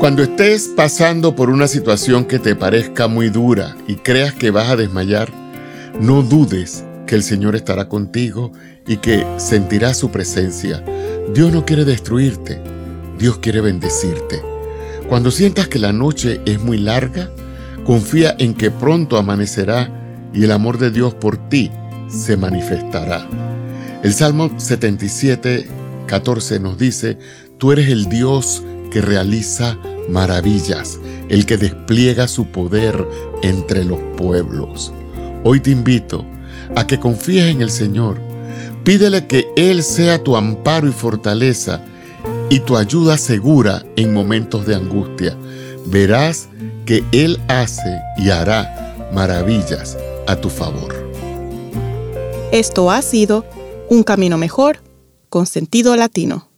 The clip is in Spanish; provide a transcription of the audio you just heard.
Cuando estés pasando por una situación que te parezca muy dura y creas que vas a desmayar, no dudes que el Señor estará contigo y que sentirás su presencia. Dios no quiere destruirte, Dios quiere bendecirte. Cuando sientas que la noche es muy larga, confía en que pronto amanecerá y el amor de Dios por ti se manifestará. El Salmo 77, 14 nos dice, Tú eres el Dios que realiza maravillas, el que despliega su poder entre los pueblos. Hoy te invito a que confíes en el Señor. Pídele que Él sea tu amparo y fortaleza y tu ayuda segura en momentos de angustia. Verás que Él hace y hará maravillas a tu favor. Esto ha sido Un Camino Mejor con sentido latino.